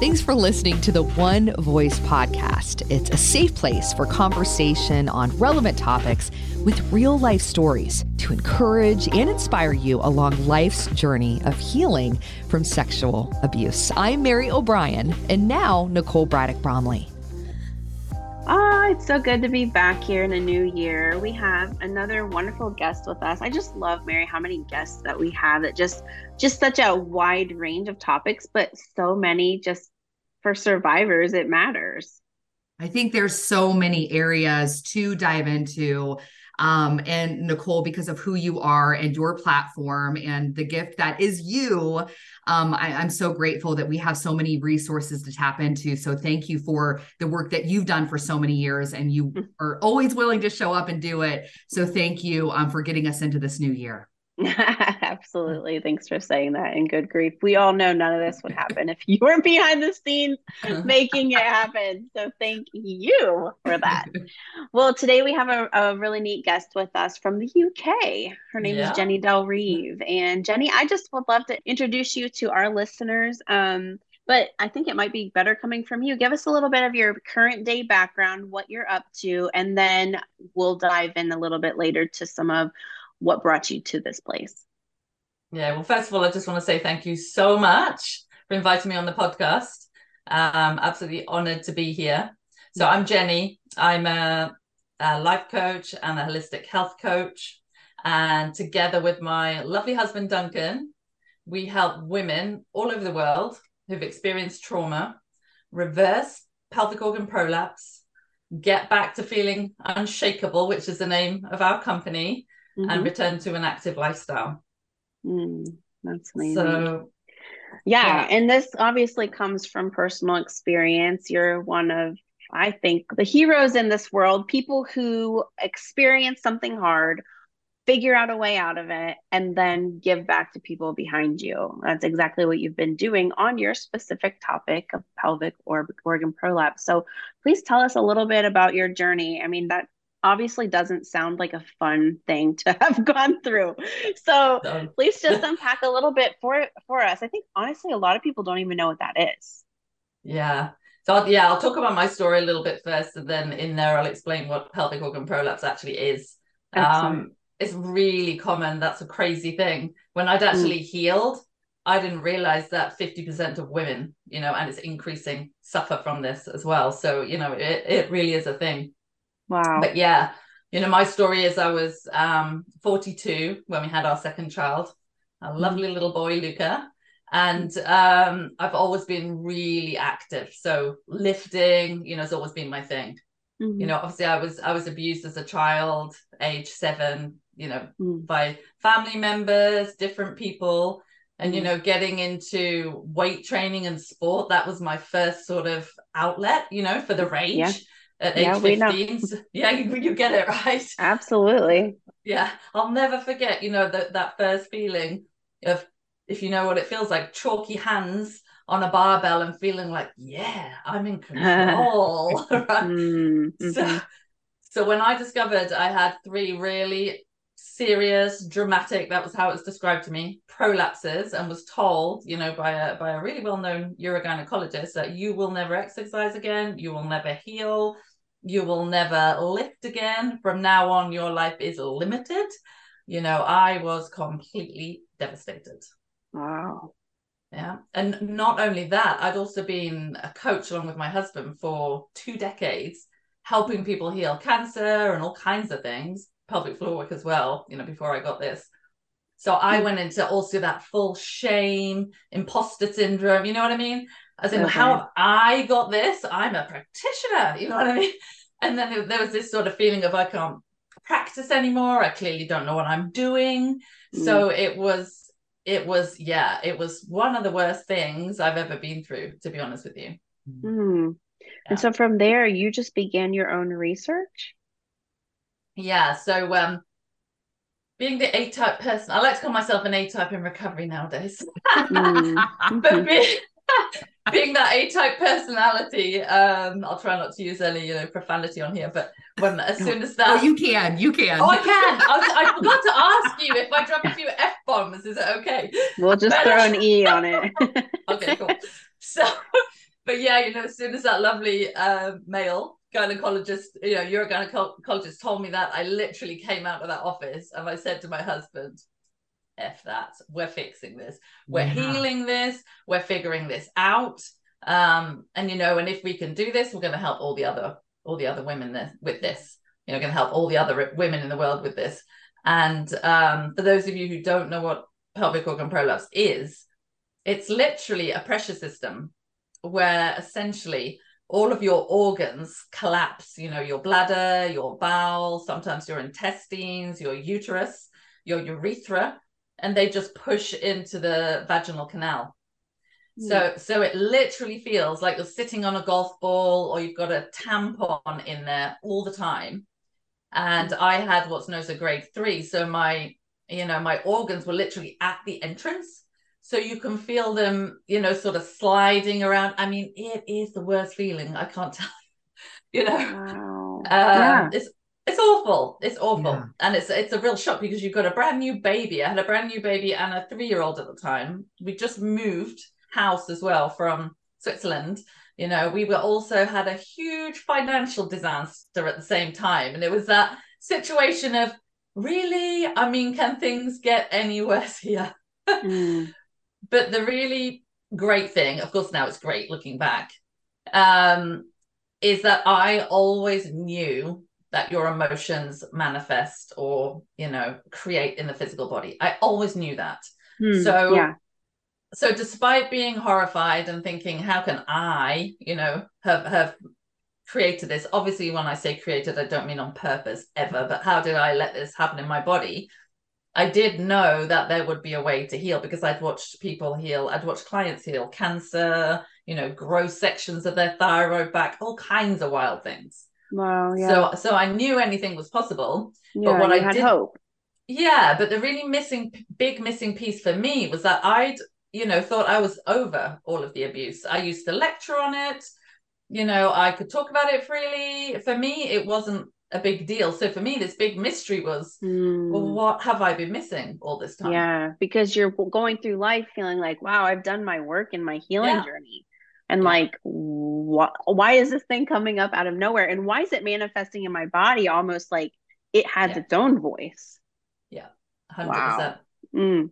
Thanks for listening to the One Voice podcast. It's a safe place for conversation on relevant topics with real life stories to encourage and inspire you along life's journey of healing from sexual abuse. I'm Mary O'Brien, and now Nicole Braddock Bromley. Oh, it's so good to be back here in a new year. We have another wonderful guest with us. I just love Mary how many guests that we have that just just such a wide range of topics, but so many just for survivors it matters. I think there's so many areas to dive into. Um, and Nicole, because of who you are and your platform and the gift that is you, um, I, I'm so grateful that we have so many resources to tap into. So thank you for the work that you've done for so many years, and you mm. are always willing to show up and do it. So thank you um, for getting us into this new year. Absolutely. Thanks for saying that. And good grief. We all know none of this would happen if you weren't behind the scenes making it happen. So thank you for that. Well, today we have a, a really neat guest with us from the UK. Her name yeah. is Jennie Delreeve. And Jennie, I just would love to introduce you to our listeners. Um, but I think it might be better coming from you. Give us a little bit of your current day background, what you're up to, and then we'll dive in a little bit later to some of what brought you to this place. Yeah, well, first of all, I just want to say thank you so much for inviting me on the podcast. Um, absolutely honored to be here. So, I'm Jennie. I'm a, a life coach and a holistic health coach. And together with my lovely husband, Duncan, we help women all over the world who've experienced trauma reverse pelvic organ prolapse, get back to feeling unshakable, which is the name of our company, mm-hmm. and return to an active lifestyle. Mm, that's amazing. So, yeah, yeah, and this obviously comes from personal experience. You're one of, I think, the heroes in this world, people who experience something hard, figure out a way out of it, and then give back to people behind you. That's exactly what you've been doing on your specific topic of pelvic or organ prolapse. So, please tell us a little bit about your journey. I mean, that obviously doesn't sound like a fun thing to have gone through. So please just unpack a little bit for for us. I think honestly a lot of people don't even know what that is. Yeah. So I'll, yeah, I'll talk about my story a little bit first, and then in there I'll explain what pelvic organ prolapse actually is. Um, it's really common. That's a crazy thing. When I'd actually mm. healed, I didn't realize that 50% of women, you know, and it's increasing, suffer from this as well. So, you know, it, it really is a thing. Wow. But yeah, you know, my story is I was um, 42 when we had our second child, a mm-hmm. lovely mm-hmm. little boy, Luca. And um, I've always been really active. So lifting, you know, has always been my thing. Mm-hmm. You know, obviously I was I was abused as a child, age seven, you know, mm. by family members, different people. And you mm. know, getting into weight training and sport, that was my first sort of outlet, you know, for the rage. Yeah at yeah, age 15 so, yeah you, you get it right absolutely yeah i'll never forget you know that that first feeling of if you know what it feels like chalky hands on a barbell and feeling like yeah i'm in control right? mm-hmm. so so when i discovered i had three really serious dramatic that was how it was described to me prolapses and was told you know by a by a really well-known urogynecologist that you will never exercise again you will never heal you will never lift again. From now on, your life is limited. You know, I was completely devastated. Wow. Yeah. And not only that, I'd also been a coach along with my husband for two decades, helping people heal cancer and all kinds of things, pelvic floor work as well, you know, before I got this. So I hmm. went into also that full shame, imposter syndrome, you know what I mean? As in, okay. how have I got this? I'm a practitioner, you know what I mean? And then there was this sort of feeling of I can't practice anymore. I clearly don't know what I'm doing. Mm. So it was, it was, yeah, it was one of the worst things I've ever been through, to be honest with you. Mm. Yeah. And so from there, you just began your own research? Yeah. So, um, being the A type person, I like to call myself an A type in recovery nowadays. mm. but being, being that A-type personality, um, I'll try not to use any, you know, profanity on here. But when as soon as that, oh, you can, you can. Oh, I can. I, I forgot to ask you if I drop a few f bombs, is it okay? We'll just but, throw an e on it. okay, cool. So, but yeah, you know, as soon as that lovely uh, male gynecologist, you know, urogynecologist told me that, I literally came out of that office and I said to my husband, F that, we're fixing this. We're yeah. healing this. We're figuring this out. Um, and you know, and if we can do this, we're going to help all the other all the other women this, with this. You know, going to help all the other women in the world with this. And um, for those of you who don't know what pelvic organ prolapse is, it's literally a pressure system where essentially all of your organs collapse, you know, your bladder, your bowel, sometimes your intestines, your uterus, your urethra, and they just push into the vaginal canal. Mm. So so it literally feels like you're sitting on a golf ball or you've got a tampon in there all the time. And. I had what's known as a grade three. So my, you know, my organs were literally at the entrance so you can feel them you know sort of sliding around i mean it is the worst feeling i can't tell you, you know wow. um, yeah. it's it's awful. It's awful. Yeah. and it's it's a real shock because you've got a brand new baby. I had a brand new baby and a three year old at the time. We just moved house as well from switzerland. You know we were also had a huge financial disaster at the same time. And it was that situation of really? I mean can things get any worse here? Mm. But the really great thing, of course, now it's great looking back, um, is that I always knew that your emotions manifest or you know create in the physical body. I always knew that. Mm, so yeah. So despite being horrified and thinking, how can I, you know, have have created this? Obviously, when I say created, I don't mean on purpose ever, but how did I let this happen in my body? I did know that there would be a way to heal because I'd watched people heal, I'd watched clients heal cancer, you know, grow sections of their thyroid back, all kinds of wild things. Wow. Yeah. So so I knew anything was possible. Yeah, but what I had did, hope. Yeah, but the really missing big missing piece for me was that I'd, you know, thought I was over all of the abuse. I used to lecture on it. You know, I could talk about it freely. For me, it wasn't a big deal. So for me, this big mystery was, mm. well, what have I been missing all this time? Yeah, because you're going through life feeling like, wow, I've done my work in my healing yeah. journey. And like, what, why is this thing coming up out of nowhere? And why is it manifesting in my body almost like it has yeah. its own voice? Yeah, 100%. Wow. Mm.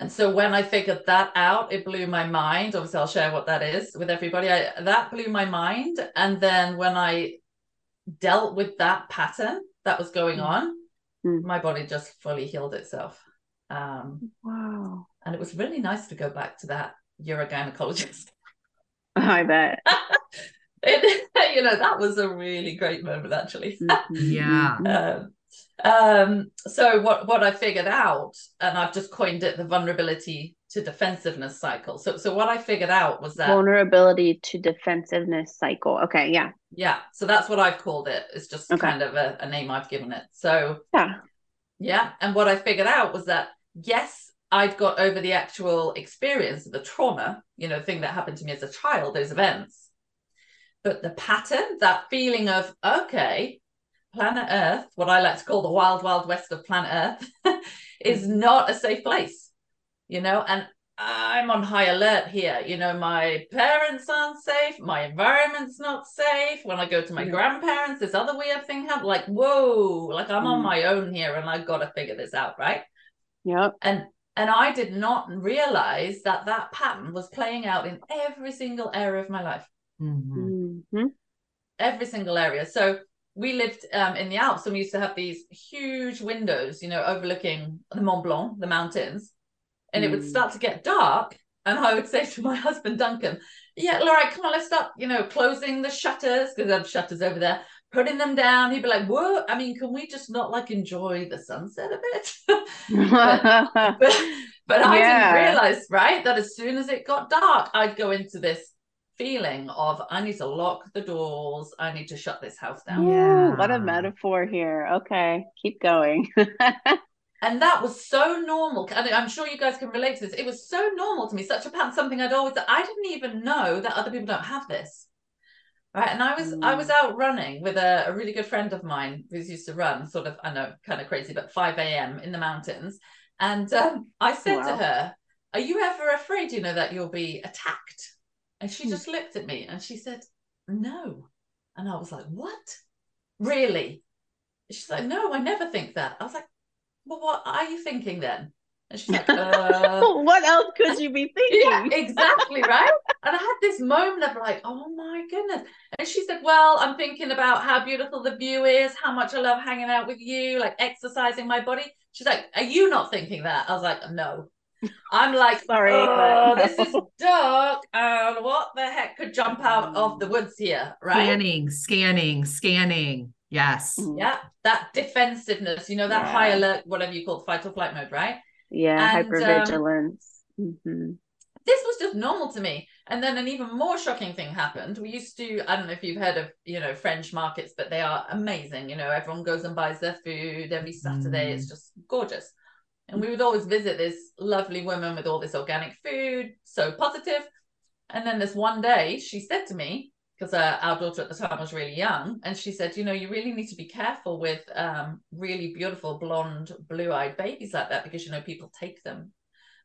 And so when I figured that out, it blew my mind. Obviously, I'll share what that is with everybody. I, that blew my mind. And then when I dealt with that pattern that was going mm. on, mm. my body just fully healed itself. Um, wow. And it was really nice to go back to that urogynecologist. I bet. it, you know, that was a really great moment, actually. Mm-hmm. yeah. Um, um, so what what I figured out, and I've just coined it the vulnerability to defensiveness cycle. So so what I figured out was that vulnerability to defensiveness cycle. Okay, yeah. Yeah. So that's what I've called it. It's just okay. kind of a, a name I've given it. So yeah. Yeah. And what I figured out was that yes, I've got over the actual experience of the trauma, you know, thing that happened to me as a child, those events. But the pattern, that feeling of, okay, planet Earth, what I like to call the wild, wild west of planet Earth, is not a safe place, you know, and I'm on high alert here. You know, my parents aren't safe, my environment's not safe. When I go to my yeah. grandparents, this other weird thing happens. Like, whoa, like I'm mm. on my own here and I've got to figure this out, right? Yep. And and I did not realize that that pattern was playing out in every single area of my life. Mm-hmm. Mm-hmm. Every single area. So we lived um, in the Alps and we used to have these huge windows, you know, overlooking the Mont Blanc, the mountains. And mm. it would mm. start to get dark. And I would say to my husband, Duncan, yeah, Laura, come on, let's start, you know, closing the shutters because there are shutters over there, putting them down. He'd be like, whoa, I mean, can we just not like enjoy the sunset a bit? but, but, but I didn't realize, right, that as soon as it got dark, I'd go into this feeling of I need to lock the doors, I need to shut this house down. Yeah, what a metaphor here. Okay, keep going. and that was so normal. And I'm sure you guys can relate to this. It was so normal to me, such a pattern, something I'd always I didn't even know that other people don't have this. Right. And I was mm. I was mm. out running with a, a really good friend of mine who's used to run, sort of, I know, kind of crazy, but 5 a.m. in the mountains. And um, I said wow. to her, Are you ever afraid, you know, that you'll be attacked? And she hmm. just looked at me and she said, No. And I was like, What? Really? She's like, No, I never think that. I was like, Well, what are you thinking then? And she's like, uh... What else could you be thinking? yeah, exactly, right? and I had this moment of like, Oh my goodness. And she said, Well, I'm thinking about how beautiful the view is, how much I love hanging out with you, like exercising my body. She's like, Are you not thinking that? I was like, No. I'm like, sorry, oh, this is dark, and what the heck could jump out of the woods here, right? Scanning, scanning, scanning. Yes. Yeah, that defensiveness, you know, that yeah. high alert, whatever you call it, fight or flight mode, right? Yeah, and, hypervigilance. Um, mm-hmm. This was just normal to me. And then an even more shocking thing happened. We used to, I don't know if you've heard of, you know, French markets, but they are amazing. You know, everyone goes and buys their food every Saturday. Mm. It's just gorgeous. And we would always visit this lovely woman with all this organic food, so positive. And then this one day, she said to me, because uh, our daughter at the time was really young, and she said, You know, you really need to be careful with um, really beautiful blonde, blue eyed babies like that because, you know, people take them.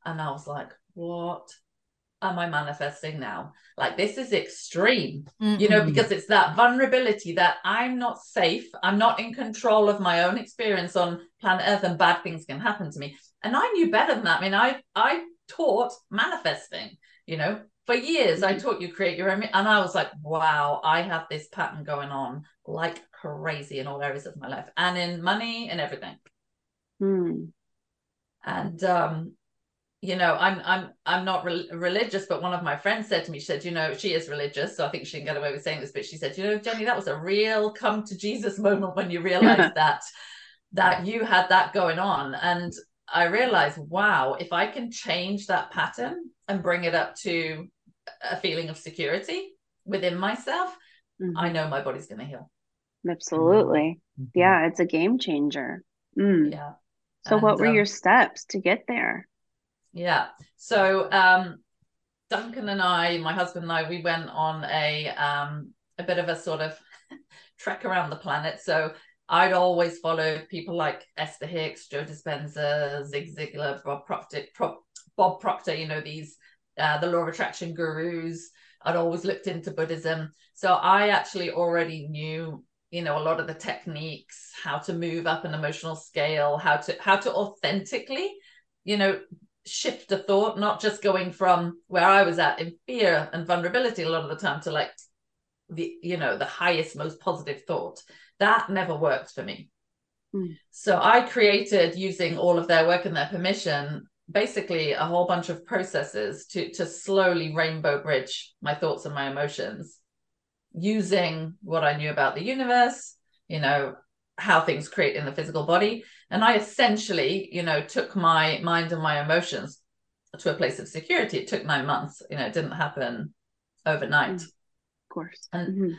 And I was like, What? am I manifesting now? Like this is extreme, mm-hmm. you know, because it's that vulnerability that I'm not safe, I'm not in control of my own experience on planet Earth, and bad things can happen to me. And I knew better than that. I mean, I I taught manifesting, you know, for years. Mm-hmm. I taught you create your own, and I was like, wow, I have this pattern going on like crazy in all areas of my life, and in money and everything. Mm. And um, you know i'm i'm i'm not re- religious but one of my friends said to me she said you know she is religious so i think she can get away with saying this but she said you know jennie that was a real come to jesus moment when you realized that that you had that going on and i realized wow if i can change that pattern and bring it up to a feeling of security within myself mm-hmm. i know my body's going to heal absolutely mm-hmm. yeah it's a game changer mm. yeah so and, what were um, your steps to get there yeah. So um, Duncan and I, my husband and I, we went on a um, a bit of a sort of trek around the planet. So I'd always follow people like Esther Hicks, Joe Dispenza, Zig Ziglar, Bob Proctor, Pro- Bob Proctor. You know these uh, the law of attraction gurus. I'd always looked into Buddhism, so I actually already knew you know a lot of the techniques, how to move up an emotional scale, how to how to authentically you know shift a thought, not just going from where I was at in fear and vulnerability a lot of the time to like the, you know, the highest, most positive thought. That never worked for me. Mm. So I created using all of their work and their permission, basically a whole bunch of processes to to slowly rainbow bridge my thoughts and my emotions using what I knew about the universe, you know, how things create in the physical body. And i essentially you know took my mind and my emotions to a place of security. It took nine months you know it didn't happen overnight. Mm, of course. And mm-hmm.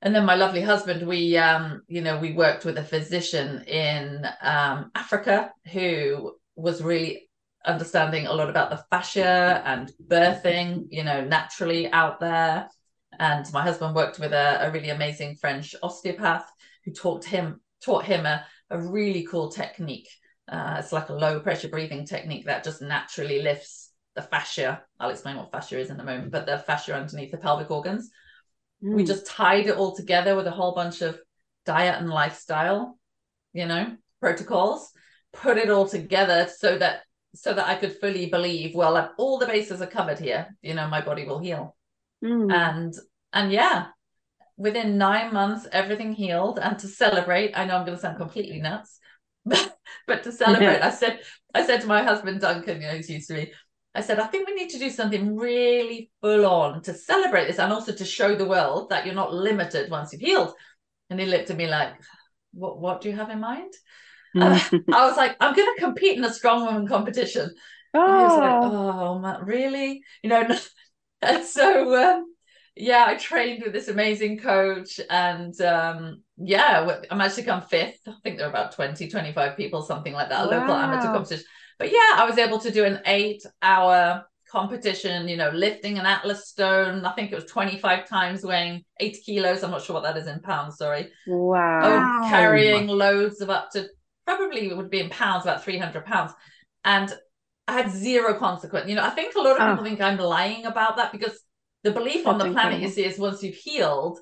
and then my lovely husband we um you know we worked with a physician in um africa who was really understanding a lot about the fascia and birthing you know naturally out there and my husband worked with a, a really amazing french osteopath who taught him taught him a, a really cool technique. Uh, it's like a low pressure breathing technique that just naturally lifts the fascia. I'll explain what fascia is in a moment, but the fascia underneath the pelvic organs. Mm. We just tied it all together with a whole bunch of diet and lifestyle, you know, protocols, put it all together so that so that I could fully believe, well, all the bases are covered here, you know, my body will heal. Mm. And and yeah, within nine months, everything healed. And to celebrate, I know I'm going to sound completely nuts, but, but to celebrate, I said, I said to my husband Duncan, you know, who's used to me, I said, I think we need to do something really full on to celebrate this and also to show the world that you're not limited once you've healed. And he looked at me like, What what do you have in mind? I was like, I'm gonna compete in a strong woman competition. Oh, and like, oh, oh man, really? You know, and so um, yeah, I trained with this amazing coach and um, yeah, I'm actually come fifth. I think there are about 20, 25 people, something like that, a wow. local amateur competition. But yeah, I was able to do an eight hour competition, you know, lifting an Atlas stone. I think it was 25 times weighing eight kilos. I'm not sure what that is in pounds, sorry. Wow. Oh, carrying loads of up to probably it would be in pounds, about 300 pounds. And I had zero consequence. You know, I think a lot of people oh. think I'm lying about that because the belief That's on the planet you see is once you've healed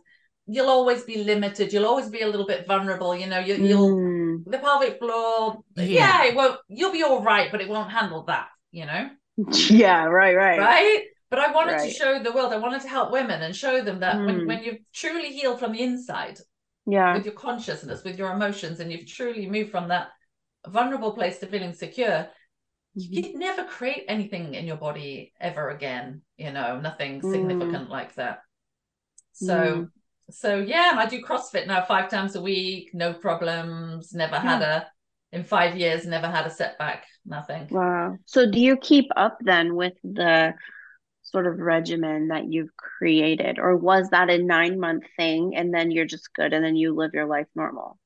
you'll always be limited you'll always be a little bit vulnerable you know you, will mm. the pelvic floor yeah. yeah won't you'll be all right but it won't handle that you know yeah right right right but i wanted right. to show the world i wanted to help women and show them that mm. when, when you've truly healed from the inside yeah with your consciousness with your emotions and you've truly moved from that vulnerable place to feeling secure mm-hmm. you'd never create anything in your body ever again you know nothing mm. significant like that so mm. so yeah i do crossfit now five times a week no problems never yeah. had a in five years never had a setback nothing wow so do you keep up then with the sort of regimen that you've created or was that a nine month thing and then you're just good and then you live your life normal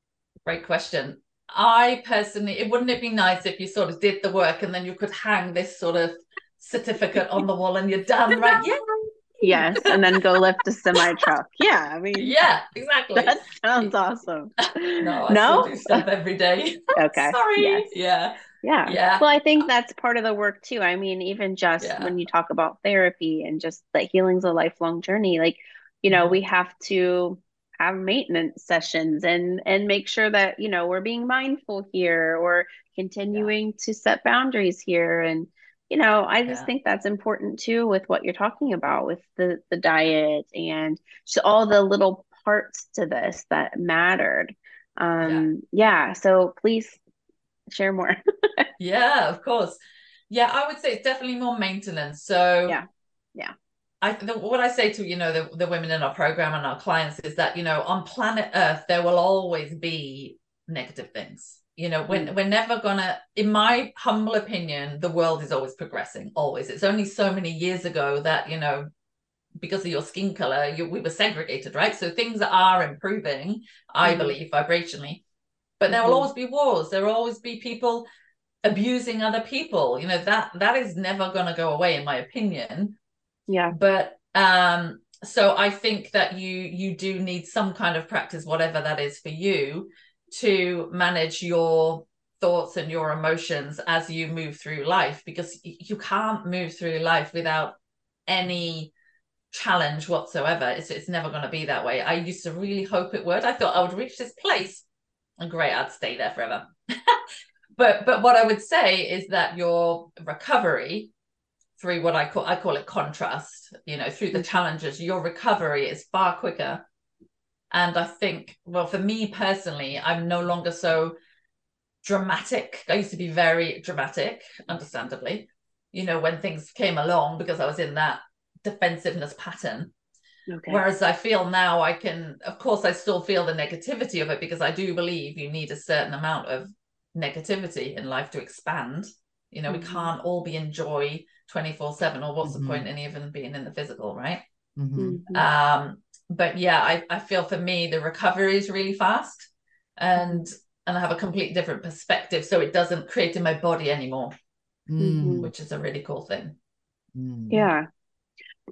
great question I personally, it wouldn't it be nice if you sort of did the work and then you could hang this sort of certificate on the wall and you're done, right? Yeah. Yes, and then go lift a semi truck. Yeah, I mean, yeah, exactly. That sounds awesome. no, I no? do stuff every day. Okay. Sorry. Yes. Yeah. Yeah. Yeah. Well, I think that's part of the work too. I mean, even just yeah. when you talk about therapy and just that healing's a lifelong journey, like, you know, mm-hmm. we have to have maintenance sessions and and make sure that you know we're being mindful here or continuing yeah. to set boundaries here and you know i just yeah. think that's important too with what you're talking about with the the diet and just all the little parts to this that mattered um yeah, yeah so please share more yeah of course yeah i would say it's definitely more maintenance so yeah yeah I the, what I say to you know the, the women in our program and our clients is that you know on planet Earth there will always be negative things. You know, when mm. we're never gonna, in my humble opinion, the world is always progressing. Always. It's only so many years ago that you know, because of your skin color, you, we were segregated, right? So things are improving, I mm. believe, vibrationally. But there mm-hmm. will always be wars. There will always be people abusing other people. You know that that is never going to go away, in my opinion yeah but um so i think that you you do need some kind of practice whatever that is for you to manage your thoughts and your emotions as you move through life because you can't move through life without any challenge whatsoever it's, it's never going to be that way i used to really hope it would i thought i would reach this place and great i'd stay there forever but but what i would say is that your recovery through what I call I call it contrast, you know, through the challenges, your recovery is far quicker. And I think, well, for me personally, I'm no longer so dramatic. I used to be very dramatic, understandably, you know, when things came along because I was in that defensiveness pattern. Okay. Whereas I feel now I can, of course, I still feel the negativity of it because I do believe you need a certain amount of negativity in life to expand. You know, mm-hmm. we can't all be in joy 24 7 or what's mm-hmm. the point in even being in the physical right mm-hmm. mm-hmm. um but yeah I, I feel for me the recovery is really fast and and I have a completely different perspective so it doesn't create in my body anymore mm. which is a really cool thing mm. yeah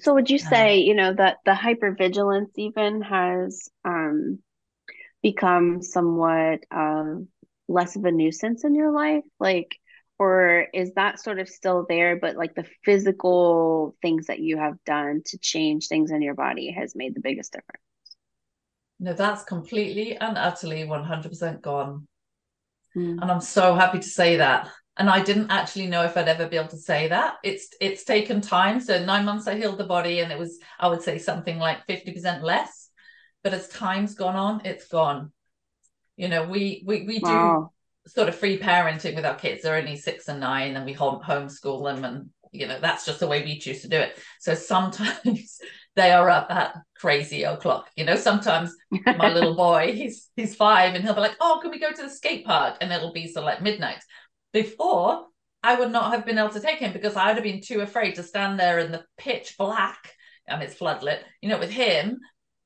so would you say you know that the hypervigilance even has um become somewhat um less of a nuisance in your life? Like or is that sort of still there but like the physical things that you have done to change things in your body has made the biggest difference? No that's completely and utterly 100% gone. Mm. and i'm so happy to say that and i didn't actually know if i'd ever be able to say that it's it's taken time so nine months i healed the body and it was i would say something like 50% less but as time's gone on it's gone you know we we, we wow. do sort of free parenting with our kids. They're only six and nine, and we home homeschool them, and you know that's just the way we choose to do it. So sometimes they are up at crazy o'clock. You know, sometimes my little boy, he's he's five, and he'll be like, "Oh, can we go to the skate park?" And it'll be sort of like midnight. Before, I would not have been able to take him because I'd have been too afraid to stand there in the pitch black and it's floodlit, you know, with him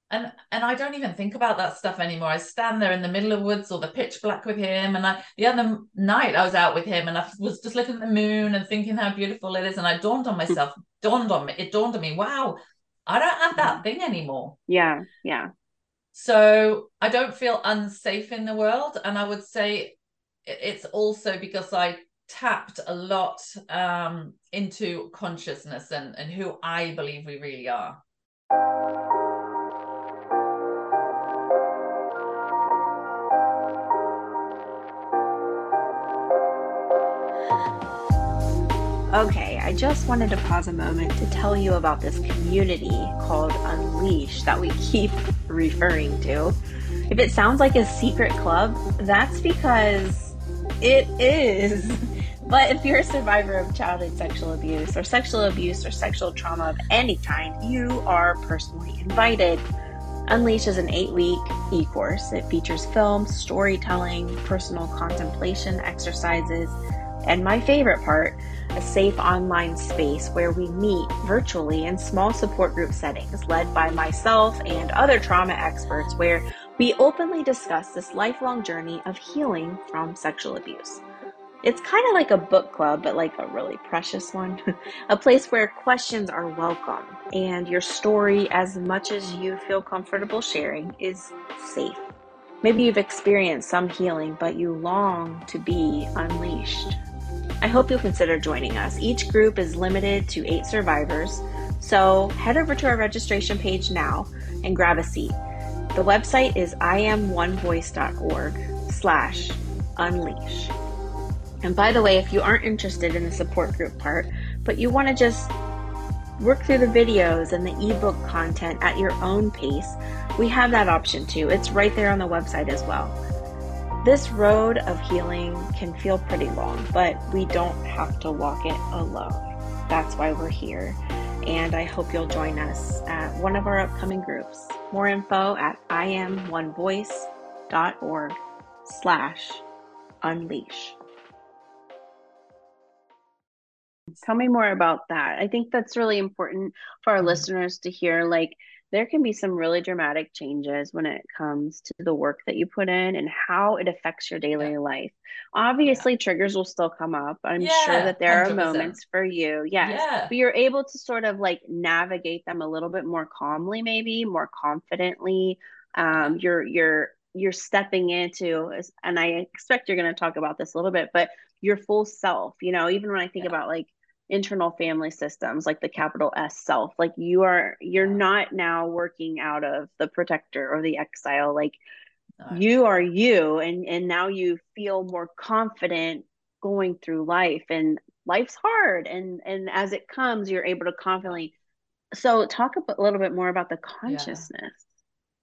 and and I don't even think about that stuff anymore. I stand there in the middle of woods or the pitch black with him. And I the other night I was out with him and I was just looking at the moon and thinking how beautiful it is. And I dawned on myself, dawned on me, it dawned on me, wow, I don't have that mm-hmm. thing anymore. Yeah, yeah. So I don't feel unsafe in the world. And I would say it's also because I tapped a lot um, into consciousness and, and who I believe we really are. Okay, I just wanted to pause a moment to tell you about this community called Unleash that we keep referring to. If it sounds like a secret club, that's because it is. But if you're a survivor of childhood sexual abuse or sexual abuse or sexual trauma of any kind, you are personally invited. Unleash is an eight week e course. It features film, storytelling, personal contemplation exercises, and my favorite part, a safe online space where we meet virtually in small support group settings led by myself and other trauma experts, where we openly discuss this lifelong journey of healing from sexual abuse. It's kind of like a book club, but like a really precious one. a place where questions are welcome and your story, as much as you feel comfortable sharing, is safe. Maybe you've experienced some healing, but you long to be unleashed. I hope you'll consider joining us. Each group is limited to eight survivors, so head over to our registration page now and grab a seat. The website is iamonevoice.org slash unleash. And by the way, if you aren't interested in the support group part, but you want to just work through the videos and the ebook content at your own pace, we have that option too. It's right there on the website as well. This road of healing can feel pretty long, but we don't have to walk it alone. That's why we're here. And I hope you'll join us at one of our upcoming groups. More info at iamonevoice.org slash unleash. Tell me more about that. I think that's really important for our listeners to hear. Like, there can be some really dramatic changes when it comes to the work that you put in and how it affects your daily life. Obviously, yeah. triggers will still come up. I'm yeah, sure that there 100%. are moments for you. Yes. But you're able to sort of like navigate them a little bit more calmly, maybe more confidently. Um, you're you're you're stepping into and I expect you're going to talk about this a little bit, but your full self, you know, even when I think about like internal family systems like the capital S self like you are you're not now working out of the protector or the exile like you are you and and now you feel more confident going through life and life's hard and and as it comes you're able to confidently. So talk a little bit more about the consciousness.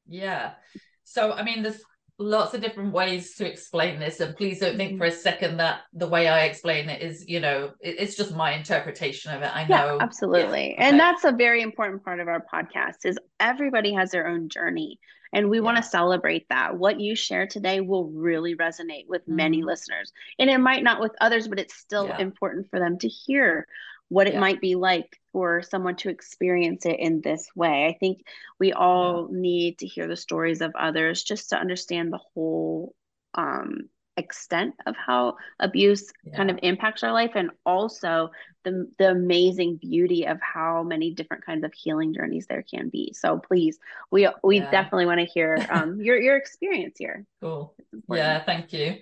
Yeah, yeah. so i mean there's lots of different ways to explain this and please don't think mm-hmm. for a second that the way i explain it is you know it, it's just my interpretation of it i know. Yeah, absolutely. Yeah. and that's a very important part of our podcast is everybody has their own journey and we yeah. want to celebrate that what you share today will really resonate with mm-hmm. many listeners and it might not with others but it's still important for them to hear what it yeah. might be like for someone to experience it in this way. I think we all yeah. need to hear the stories of others just to understand the whole um, extent of how abuse yeah. kind of impacts our life and also the, the amazing beauty of how many different kinds of healing journeys there can be so please we we yeah. definitely want to hear um, your your experience here cool yeah thank you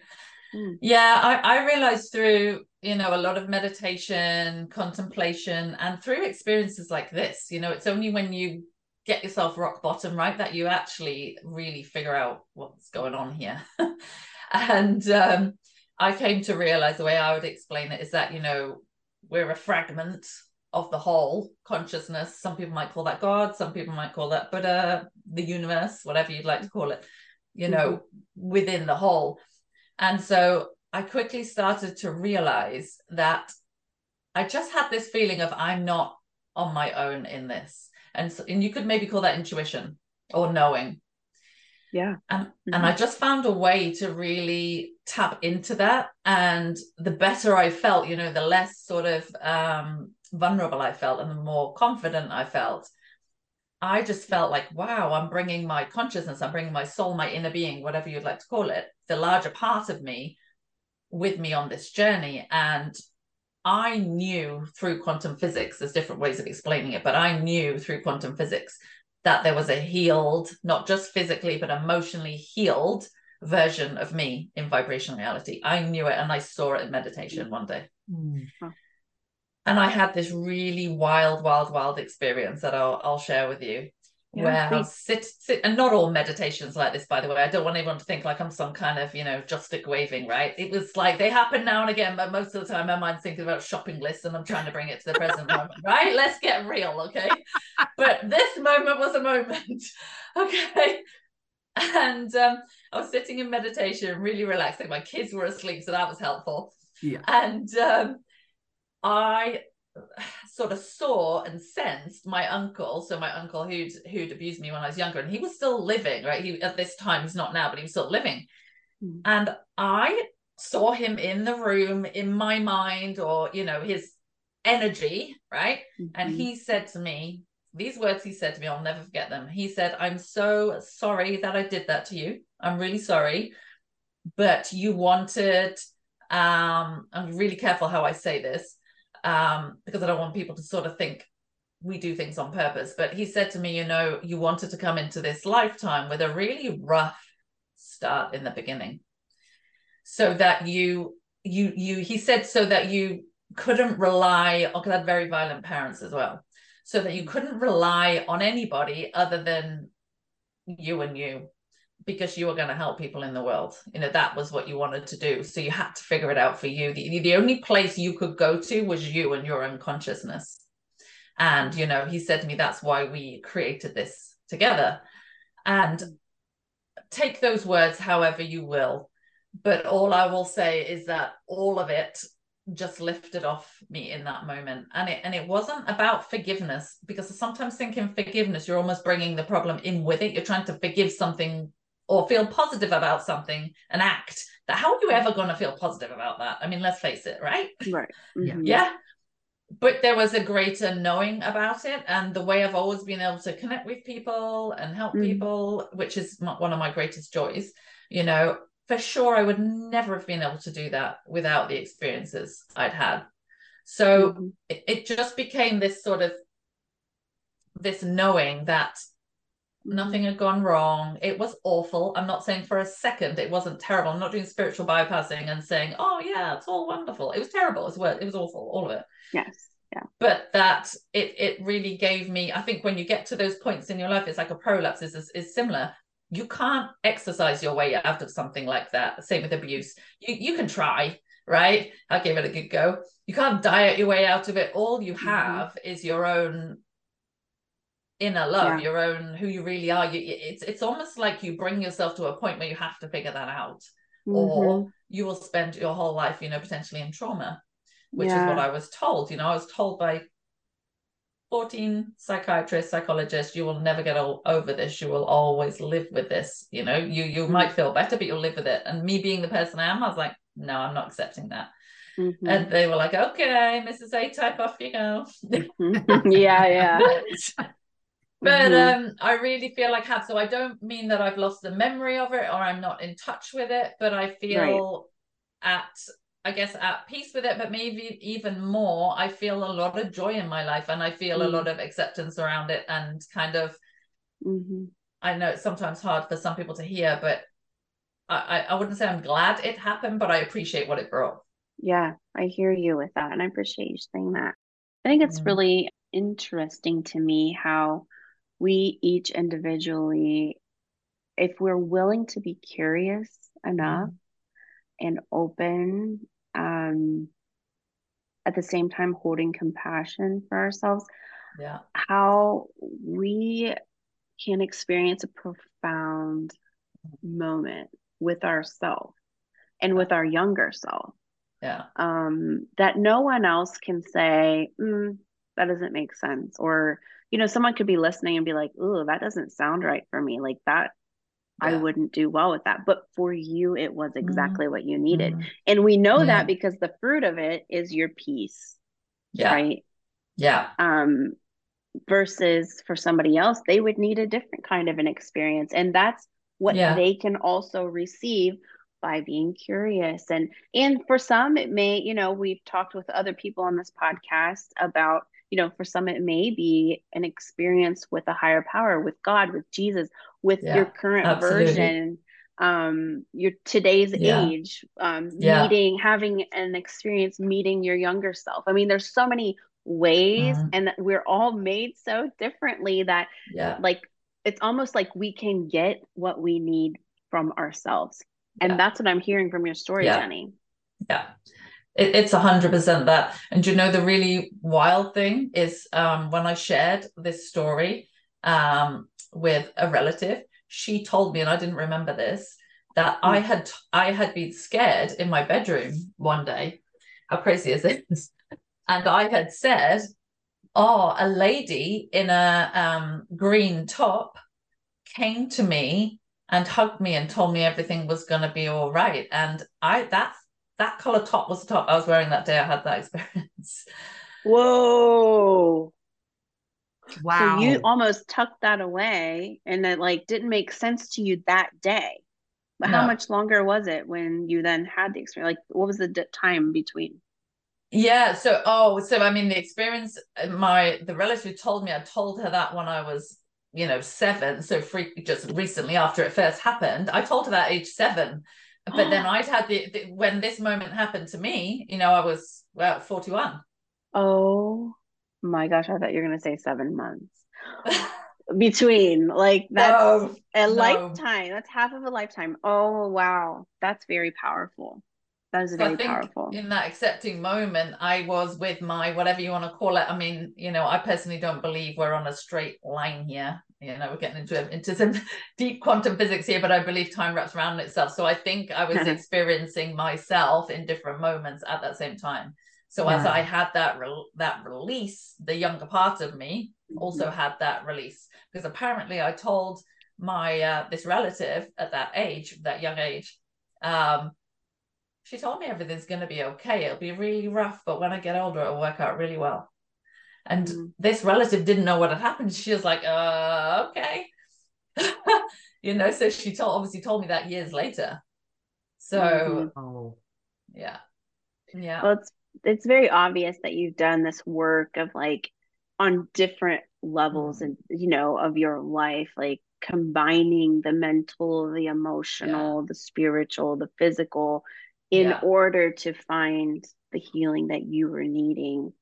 mm. yeah I, I realized through you know a lot of meditation contemplation and through experiences like this you know it's only when you get yourself rock bottom right that you actually really figure out what's going on here and um, i came to realize the way i would explain it is that you know we're a fragment of the whole consciousness some people might call that god some people might call that buddha the universe whatever you'd like to call it you know mm-hmm. within the whole and so I quickly started to realize that I just had this feeling of I'm not on my own in this. And, so, and you could maybe call that intuition or knowing. Yeah. And, mm-hmm. and I just found a way to really tap into that. And the better I felt, you know, the less sort of um, vulnerable I felt and the more confident I felt. I just felt like, wow, I'm bringing my consciousness, I'm bringing my soul, my inner being, whatever you'd like to call it, the larger part of me with me on this journey. And I knew through quantum physics, there's different ways of explaining it, but I knew through quantum physics that there was a healed, not just physically, but emotionally healed version of me in vibrational reality. I knew it and I saw it in meditation one day. Mm. And I had this really wild, wild, wild experience that I'll, I'll share with you. Yeah, where please. I'll sit, sit, and not all meditations like this, by the way. I don't want anyone to think like I'm some kind of, you know, joss stick waving, right? It was like they happen now and again, but most of the time my mind's thinking about shopping lists and I'm trying to bring it to the present moment, right? Let's get real, okay? But this moment was a moment, okay? And um, I was sitting in meditation, really relaxing. My kids were asleep, so that was helpful. Yeah. And um, I sort of saw and sensed my uncle so my uncle who'd who'd abused me when i was younger and he was still living right he at this time he's not now but he was still living mm. and i saw him in the room in my mind or you know his energy right mm-hmm. and he said to me these words he said to me i'll never forget them. He said i'm so sorry that i did that to you. I'm really sorry but you wanted um i'm really careful how i say this um, because I don't want people to sort of think we do things on purpose. But he said to me, you know, you wanted to come into this lifetime with a really rough start in the beginning, so that you you you he said so that you couldn't rely on because I had very violent parents as well, so that you couldn't rely on anybody other than you and you because you were going to help people in the world. You know, that was what you wanted to do. So you had to figure it out for you. The, the only place you could go to was you and your own consciousness. And, you know, he said to me, that's why we created this together. And take those words however you will. But all I will say is that all of it just lifted off me in that moment and it and it wasn't about forgiveness because I sometimes think in forgiveness you're almost bringing the problem in with it you're trying to forgive something or feel positive about something, an act, that how are you ever going to feel positive about that? I mean, let's face it, right? Right. Mm-hmm. Yeah. But there was a greater knowing about it. And the way I've always been able to connect with people and help mm-hmm. people, which is one of my greatest joys, you know, for sure, I would never have been able to do that without the experiences I'd had. So mm-hmm. it, it just became this sort of this knowing that Nothing had gone wrong. It was awful. I'm not saying for a second it wasn't terrible. I'm not doing spiritual bypassing and saying, oh, yeah, it's all wonderful. It was terrible. It was, it was awful, all of it. Yes. Yeah. But that it it really gave me, I think when you get to those points in your life, it's like a prolapse is, is, is similar. You can't exercise your way out of something like that. Same with abuse. You you can try, right? I'll give it a good go. You can't diet your way out of it. All you mm-hmm. have mm-hmm. is your own inner love, yeah. your own who you really are. You, it's it's almost like you bring yourself to a point where you have to figure that out, mm-hmm. or you will spend your whole life, you know, potentially in trauma, which yeah. is what I was told. You know, I was told by 14 psychiatrists, psychologists, you will never get over this. You will always live with this. You know, you you mm-hmm. might feel better, but you'll live with it. And me being the person I am, I was like, no, I'm not accepting that. Mm-hmm. And they were like, okay, Mrs. A type, off you go. yeah, yeah. but mm-hmm. um i really feel like have so i don't mean that i've lost the memory of it or i'm not in touch with it but i feel right. at i guess at peace with it but maybe even more i feel a lot of joy in my life and i feel mm-hmm. a lot of acceptance around it and kind of mm-hmm. i know it's sometimes hard for some people to hear but I, I wouldn't say i'm glad it happened but i appreciate what it brought yeah i hear you with that and i appreciate you saying that i think it's mm-hmm. really interesting to me how we each individually, if we're willing to be curious enough mm-hmm. and open, um, at the same time holding compassion for ourselves, yeah, how we can experience a profound moment with ourselves and with our younger self. Yeah. Um, that no one else can say, mm, that doesn't make sense, or you know, someone could be listening and be like, "Ooh, that doesn't sound right for me." Like that yeah. I wouldn't do well with that. But for you, it was mm-hmm. exactly mm-hmm. what you needed. Mm-hmm. And we know yeah. that because the fruit of it is your peace. Yeah. Right. Yeah. Um, versus for somebody else, they would need a different kind of an experience. And that's what yeah. they can also receive by being curious. And and for some, it may, you know, we've talked with other people on this podcast about you know, for some, it may be an experience with a higher power, with God, with Jesus, with yeah, your current absolutely. version um your today's yeah. age um yeah. meeting having an experience meeting your younger self i mean there's so many ways mm-hmm. and we're all made so differently that yeah like it's almost like we can get what we need from ourselves and yeah. that's what i'm hearing from your story yeah. jennie yeah it, it's a hundred percent that and you know the really wild thing is um when i shared this story um with a relative she told me and i didn't remember this that i hmm. had i had been scared in my bedroom one day how crazy is this and i had said oh a lady in a um, green top came to me and hugged me and told me everything was going to be all right and i that that color top was the top i was wearing that day i had that experience whoa Wow. So you almost tucked that away and it like didn't make sense to you that day. But no. how much longer was it when you then had the experience? Like what was the d- time between? Yeah, so oh, so I mean the experience uh, my the relative told me I told her that when I was, you know, 7, so free just recently after it first happened. I told her that age 7. But then I'd had the, the when this moment happened to me, you know, I was well 41. Oh my gosh, I thought you were gonna say seven months. Between like that's no, a no. lifetime. That's half of a lifetime. Oh wow. That's very powerful. That is very powerful. In that accepting moment, I was with my whatever you want to call it. I mean, you know, I personally don't believe we're on a straight line here. You know, we're getting into into some deep quantum physics here, but I believe time wraps around itself. So I think I was experiencing myself in different moments at that same time. So yeah. as I had that re- that release, the younger part of me also mm-hmm. had that release because apparently I told my uh, this relative at that age, that young age, um, she told me everything's going to be okay. It'll be really rough, but when I get older, it'll work out really well. And mm. this relative didn't know what had happened. She was like, uh, okay. you know, so she told obviously told me that years later. So, oh. yeah. Yeah. Well, it's it's very obvious that you've done this work of like on different levels and you know of your life like combining the mental the emotional yeah. the spiritual the physical in yeah. order to find the healing that you were needing.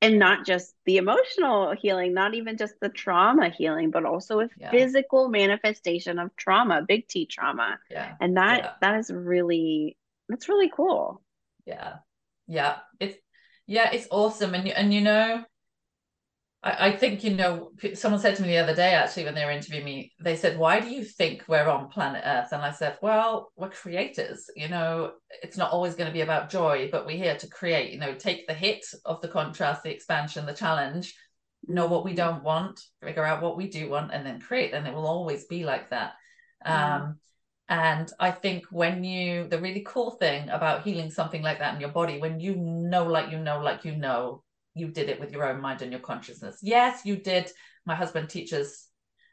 And not just the emotional healing not even just the trauma healing but also a yeah. physical manifestation of trauma big t trauma. Yeah. And that that is really that's really cool. Yeah. Yeah. It's yeah it's awesome. And you and you know I, I think you know someone said to me the other day actually when they were interviewing me they said why do you think we're on planet earth and i said well we're creators you know it's not always going to be about joy but we're here to create you know take the hit of the contrast the expansion the challenge know what we don't want figure out what we do want and then create and it will always be like that mm. um and I think when you, the really cool thing about healing something like that in your body, when you know, like you know, like you know, you did it with your own mind and your consciousness. Yes, you did. My husband teaches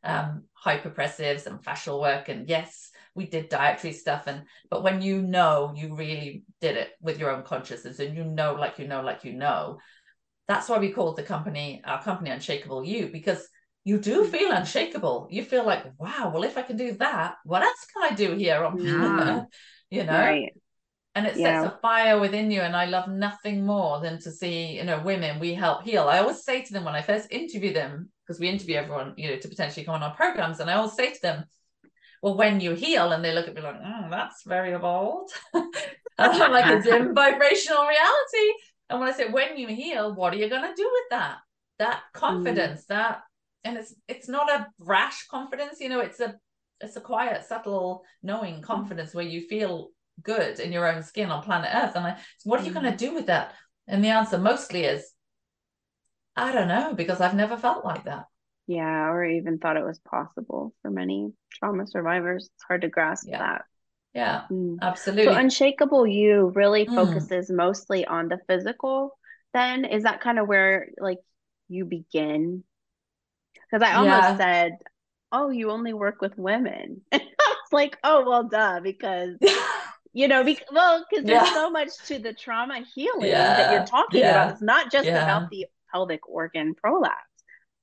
um, hypopressives and fascial work, and yes, we did dietary stuff. And but when you know, you really did it with your own consciousness, and you know, like you know, like you know. That's why we called the company our company Unshakeable You because you do feel unshakable. You feel like, wow, well, if I can do that, what else can I do here on yeah. you know? Right. And it yeah. sets a fire within you. And I love nothing more than to see, you know, women we help heal. I always say to them when I first interview them, because we interview everyone, you know, to potentially come on our programs, and I always say to them, well, when you heal, and they look at me like, oh, that's very bold. like a dim vibrational reality. And when I say, when you heal, what are you going to do with that? That mm. confidence, mm. that and it's it's not a rash confidence you know it's a it's a quiet subtle knowing mm. confidence where you feel good in your own skin on planet earth and I, so what are you going to mm. do with that and the answer mostly is i don't know because i've never felt like that yeah or even thought it was possible for many trauma survivors it's hard to grasp yeah. that yeah mm. absolutely so unshakeable you really mm. focuses mm. mostly on the physical then is that kind of where like you begin because I almost yeah. said, "Oh, you only work with women." I was like, "Oh, well, duh," because you know, because well, because yeah. there's so much to the trauma healing yeah. that you're talking about. It's not just about the pelvic organ prolapse,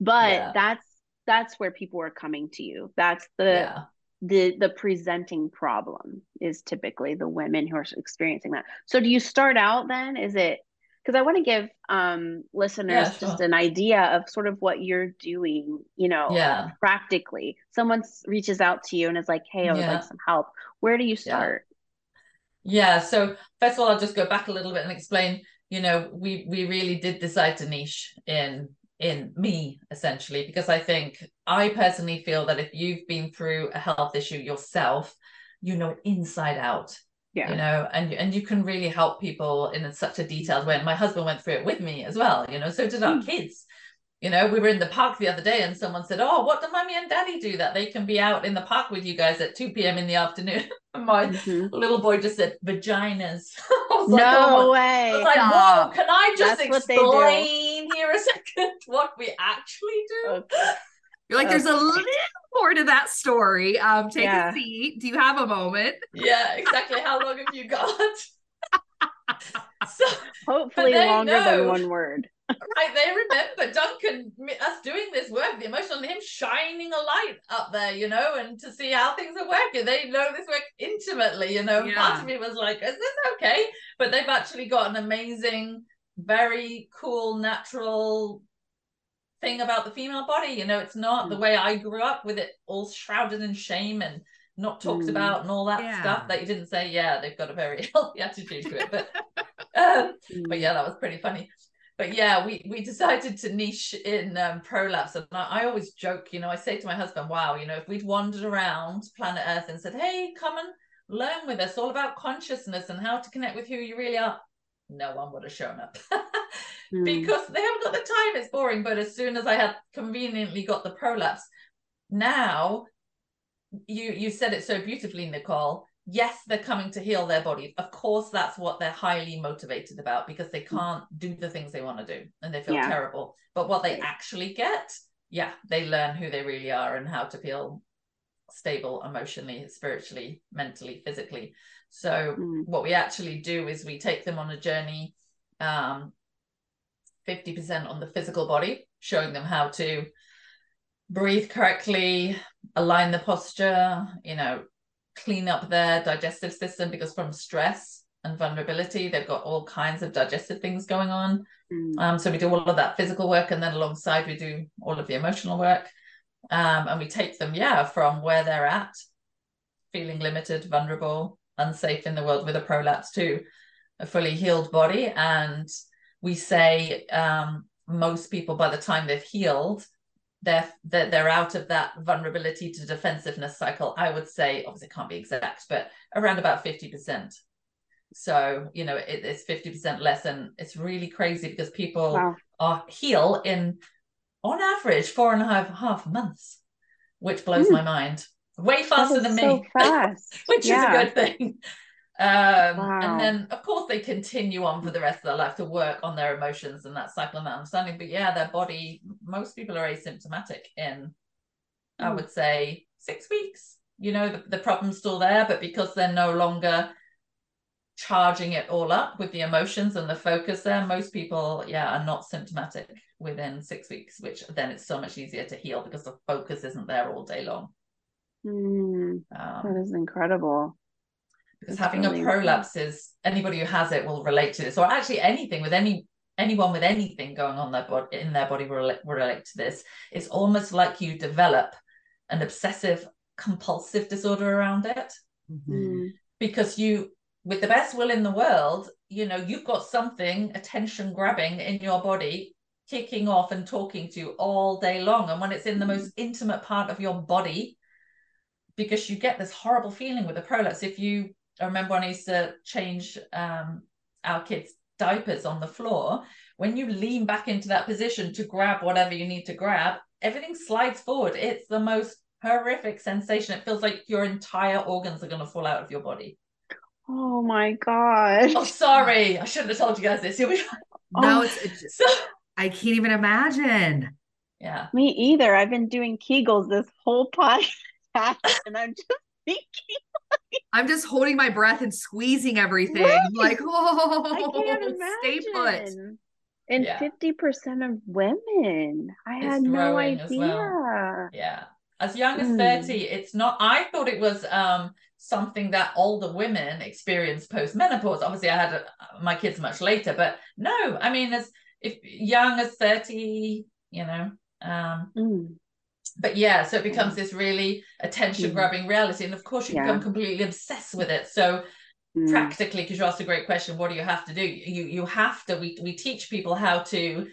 but that's that's where people are coming to you. That's the the the presenting problem is typically the women who are experiencing that. So do you start out then? Is it because I want to give um, listeners yeah, sure. just an idea of sort of what you're doing, you know, yeah. practically. Someone reaches out to you and is like, "Hey, I would yeah. like some help." Where do you start? Yeah. So first of all, I'll just go back a little bit and explain. You know, we we really did decide to niche in in me essentially because I think I personally feel that if you've been through a health issue yourself, you know inside out yeah. you know and and you can really help people in such a detailed way and my husband went through it with me as well you know so did our mm. kids you know we were in the park the other day and someone said oh what do mommy and daddy do that they can be out in the park with you guys at 2 p.m in the afternoon my mm-hmm. little boy just said vaginas no like, oh, way I was like whoa can i just That's explain here a second what we actually do okay. You're like, there's a little more to that story. Um, take yeah. a seat. Do you have a moment? Yeah, exactly. How long have you got? so, hopefully longer know, than one word. Right, they remember Duncan us doing this work, the emotional and him shining a light up there, you know, and to see how things are working. They know this work intimately, you know. Yeah. Part of me was like, is this okay? But they've actually got an amazing, very cool, natural thing about the female body. You know, it's not mm. the way I grew up with it all shrouded in shame and not talked mm. about and all that yeah. stuff that you didn't say, yeah, they've got a very healthy attitude to it. But um, mm. but yeah, that was pretty funny. But yeah, we we decided to niche in um, prolapse, and I, I always joke. You know, I say to my husband, "Wow, you know, if we'd wandered around planet Earth and said, hey, come and learn with us all about consciousness and how to connect with who you really are," no one would have shown up mm. because they haven't got the time. It's boring. But as soon as I had conveniently got the prolapse, now you you said it so beautifully, Nicole. Yes, they're coming to heal their body. Of course, that's what they're highly motivated about because they hmm. can't do the things they want to do and they feel yeah. terrible. But what they actually get, yeah, they learn who they really are and how to feel stable emotionally, spiritually, mentally, physically. So mm. what we actually do is we take them on a journey, um, 50% on the physical body, showing them how to breathe correctly, align the posture, you know, clean up their digestive system because from stress and vulnerability, they've got all kinds of digestive things going on. Mm. Um, so we do all of that physical work, and then alongside we do all of the emotional work. Um, and we take them, yeah, from where they're at, feeling limited, vulnerable, unsafe in the world with a prolapse to a fully healed body. And we say um, most people, by the time they've healed, they're, they're, they're out of that vulnerability to defensiveness cycle. I would say, obviously, it can't be exact, but around about 50%. So, you know, it, it's 50% less. And it's really crazy because people wow. are heal in on average four and a half, half months, which blows mm. my mind. Way faster than me, so which yeah. is a good thing. Um, wow. And then, of course, they continue on for the rest of their life to work on their emotions and that cycle and that understanding. But yeah, their body, most people are asymptomatic in, mm. I hmm. would say, six weeks. You know, the, the problem's still there, but because they're no longer charging it all up with the emotions and the focus there, most people, yeah, are not symptomatic within six weeks, which then it's so much easier to heal because the focus isn't there all day long. Mm, um, that is incredible. Because having really a prolapse is anybody who has it will relate to this, or actually anything with any anyone with anything going on their body in their body will relate, will relate to this. It's almost like you develop an obsessive compulsive disorder around it mm-hmm. because you with the best will in the world you know you've got something attention grabbing in your body kicking off and talking to you all day long. And when it's in the most mm-hmm. intimate part of your body, because you get this horrible feeling with a prolapse. If you I remember when I used to change um, our kids' diapers on the floor, when you lean back into that position to grab whatever you need to grab, everything slides forward. It's the most horrific sensation. It feels like your entire organs are going to fall out of your body. Oh my god! Oh, sorry, I shouldn't have told you guys this. You'll be. No, oh. it's, it's so, I can't even imagine. Yeah. Me either. I've been doing Kegels this whole podcast and I'm just thinking like, I'm just holding my breath and squeezing everything. Right? Like, oh I can't imagine. stay put. And fifty percent of women. I it's had no idea. Well. Yeah. as young as mm. 30 it's not i thought it was um something that older women experience post menopause obviously i had a, my kids much later but no i mean as if young as 30 you know um mm. But yeah so it becomes this really attention grabbing mm. reality and of course you yeah. become completely obsessed with it so mm. practically because you asked a great question what do you have to do you you have to we, we teach people how to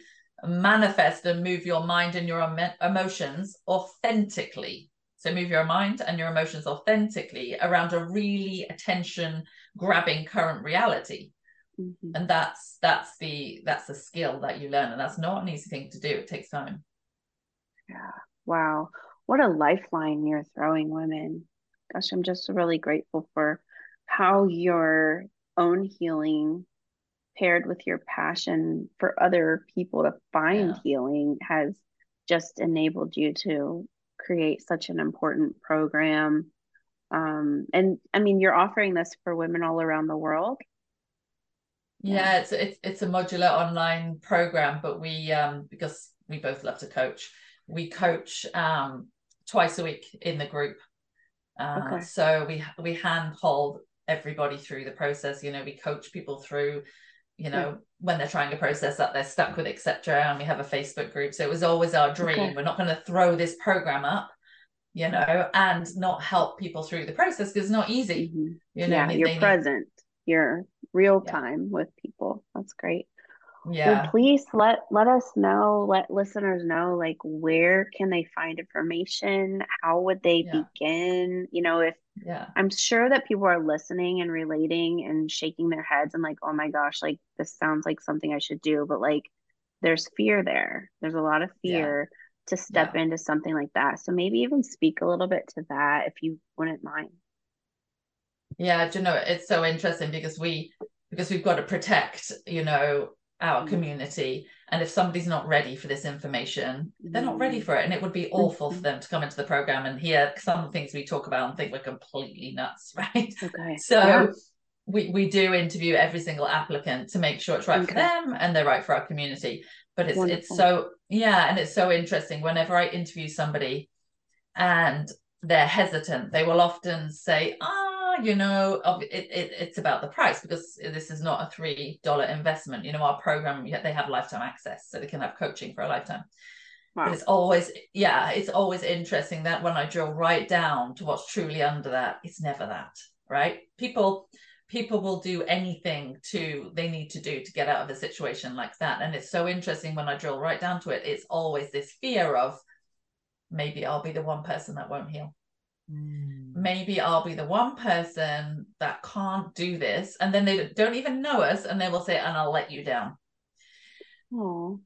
manifest and move your mind and your emotions authentically. So move your mind and your emotions authentically around a really attention grabbing current reality. Mm-hmm. And that's that's the that's the skill that you learn and that's not an easy thing to do. It takes time. Yeah. Wow. What a lifeline you're throwing women. Gosh, I'm just really grateful for how your own healing paired with your passion for other people to find yeah. healing has just enabled you to create such an important program um, and i mean you're offering this for women all around the world yeah, yeah it's it's it's a modular online program but we um because we both love to coach we coach um twice a week in the group uh, okay. so we we hand hold everybody through the process you know we coach people through you know, yeah. when they're trying to process that they're stuck with, etc. And we have a Facebook group. So it was always our dream. Okay. We're not going to throw this program up, you know, and not help people through the process because it's not easy. Mm-hmm. You know, yeah, you're present, need... you're real time yeah. with people. That's great yeah. well, please let let us know let listeners know like where can they find information? How would they yeah. begin? You know if yeah. I'm sure that people are listening and relating and shaking their heads and like oh my gosh like this sounds like something i should do but like there's fear there. There's a lot of fear yeah. to step yeah. into something like that. So maybe even speak a little bit to that if you wouldn't mind. Yeah you know it's so interesting because we because we've got to protect you know our mm. community and if somebody's not ready for this information they're not ready mm. for it and it would be awful for mm-hmm. them to come into the program and hear some of the things we talk about and think we're completely nuts right okay so yeah. we we do interview every single applicant to make sure it's right okay. for them and they're right for our community but it's Wonderful. it's so yeah and it's so interesting whenever i interview somebody and they're hesitant they will often say oh you know, it, it, it's about the price because this is not a three dollar investment. You know, our program they have lifetime access, so they can have coaching for a lifetime. Wow. But it's always, yeah, it's always interesting that when I drill right down to what's truly under that, it's never that, right? People people will do anything to they need to do to get out of a situation like that and it's so interesting when i drill right down to it it's always this fear of maybe i'll be the one person that won't heal Mm. Maybe I'll be the one person that can't do this. And then they don't even know us and they will say, and I'll let you down. Oh.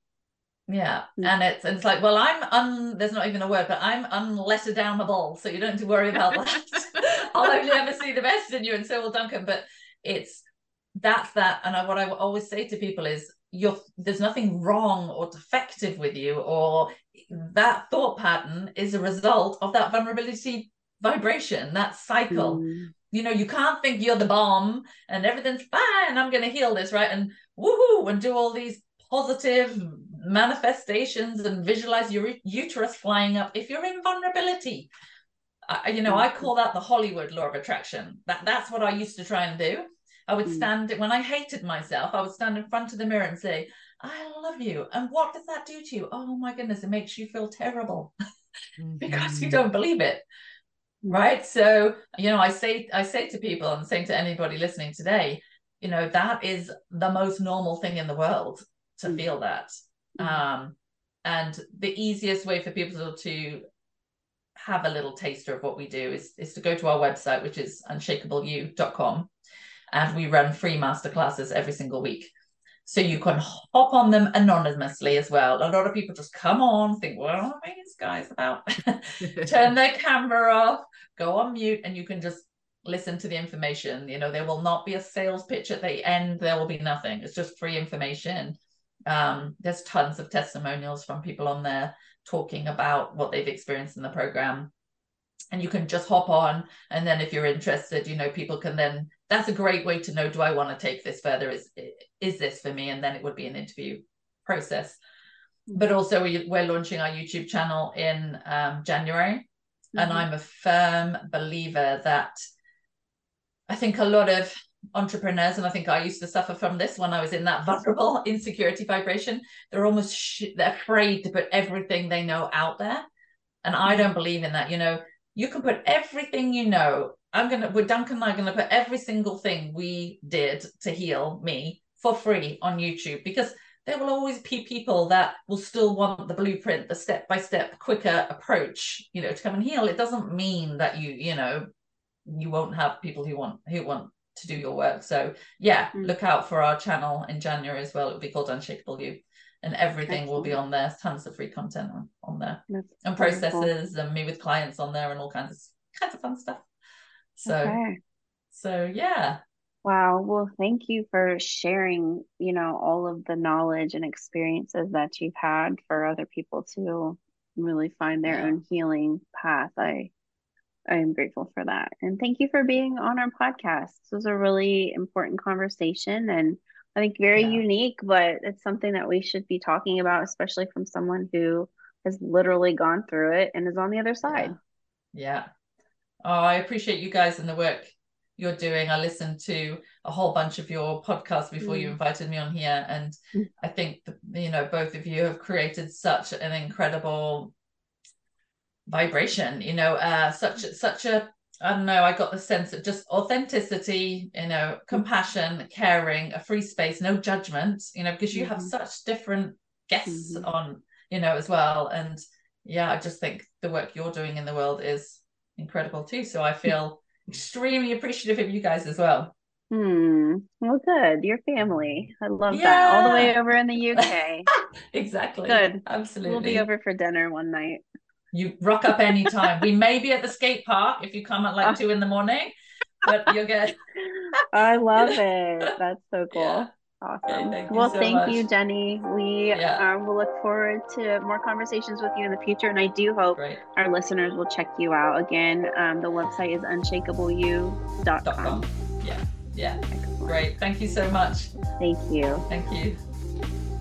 Yeah. Mm. And it's it's like, well, I'm un there's not even a word, but I'm unletter downable. So you don't have to worry about that. I'll only ever see the best in you, and so will Duncan. But it's that's that. And I, what I always say to people is you're there's nothing wrong or defective with you, or that thought pattern is a result of that vulnerability vibration, that cycle. Mm. You know, you can't think you're the bomb and everything's fine. I'm going to heal this, right? And woohoo, and do all these positive manifestations and visualize your uterus flying up. If you're in vulnerability, uh, you know, I call that the Hollywood law of attraction. That that's what I used to try and do. I would mm. stand when I hated myself. I would stand in front of the mirror and say, "I love you." And what does that do to you? Oh my goodness, it makes you feel terrible because you mm-hmm. don't believe it right so you know i say i say to people and saying to anybody listening today you know that is the most normal thing in the world to mm. feel that mm. um and the easiest way for people to have a little taster of what we do is is to go to our website which is unshakeableyou.com and we run free masterclasses every single week so you can hop on them anonymously as well. A lot of people just come on, think, what are these guys about? Turn their camera off, go on mute, and you can just listen to the information. You know, there will not be a sales pitch at the end, there will be nothing. It's just free information. Um, there's tons of testimonials from people on there talking about what they've experienced in the program. And you can just hop on. And then if you're interested you know people can then that's a great way to know do i want to take this further? Is is this for me? And then it would be an interview process. But also we, we're launching our youtube channel in um, january Mm-hmm. And I'm a firm believer that I think a lot of entrepreneurs, and I think I used to suffer from this when I was in that vulnerable insecurity vibration, they're almost sh- they're afraid to put everything they know out there. And I don't believe in that. You know, you can put everything you know. I'm gonna with Duncan and I are gonna put every single thing we did to heal me for free on YouTube because there will always be people that will still want the blueprint, the step by step, quicker approach, you know, to come and heal. It doesn't mean that you, you know, you won't have people who want who want to do your work. So yeah, mm. look out for our channel in January as well. It'll be called Unshakeable You. And everything Excellent. will be on there. Tons of free content on, on there. That's and processes and me with clients on there and all kinds of kinds of fun stuff. So okay. so yeah. Wow. Well, thank you for sharing, you know, all of the knowledge and experiences that you've had for other people to really find their yeah. own healing path. I I am grateful for that. And thank you for being on our podcast. This was a really important conversation and I think very yeah. unique, but it's something that we should be talking about, especially from someone who has literally gone through it and is on the other side. Yeah. yeah. Oh, I appreciate you guys and the work you're doing. I listened to a whole bunch of your podcasts before mm. you invited me on here, and mm. I think you know both of you have created such an incredible vibration. You know, uh, such such a I don't know. I got the sense of just authenticity, you know, mm. compassion, caring, a free space, no judgment. You know, because you mm-hmm. have such different guests mm-hmm. on, you know, as well. And yeah, I just think the work you're doing in the world is incredible too. So I feel extremely appreciative of you guys as well. Hmm. Well, good. Your family. I love yeah. that. All the way over in the UK. exactly. Good. Absolutely. We'll be over for dinner one night. You rock up anytime. we may be at the skate park if you come at like two in the morning, but you're good. I love it. That's so cool. Yeah. Awesome. Thank well, so thank much. you, Jennie. We yeah. uh, will look forward to more conversations with you in the future. And I do hope Great. our listeners will check you out. Again, um, the website is unshakeableyou.com. Yeah. Yeah. Great. Thank you so much. Thank you. Thank you.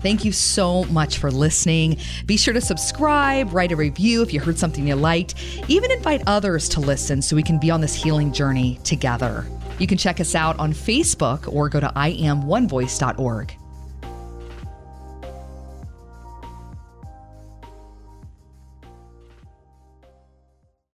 Thank you so much for listening. Be sure to subscribe, write a review if you heard something you liked, even invite others to listen so we can be on this healing journey together. You can check us out on Facebook or go to iamonevoice.org.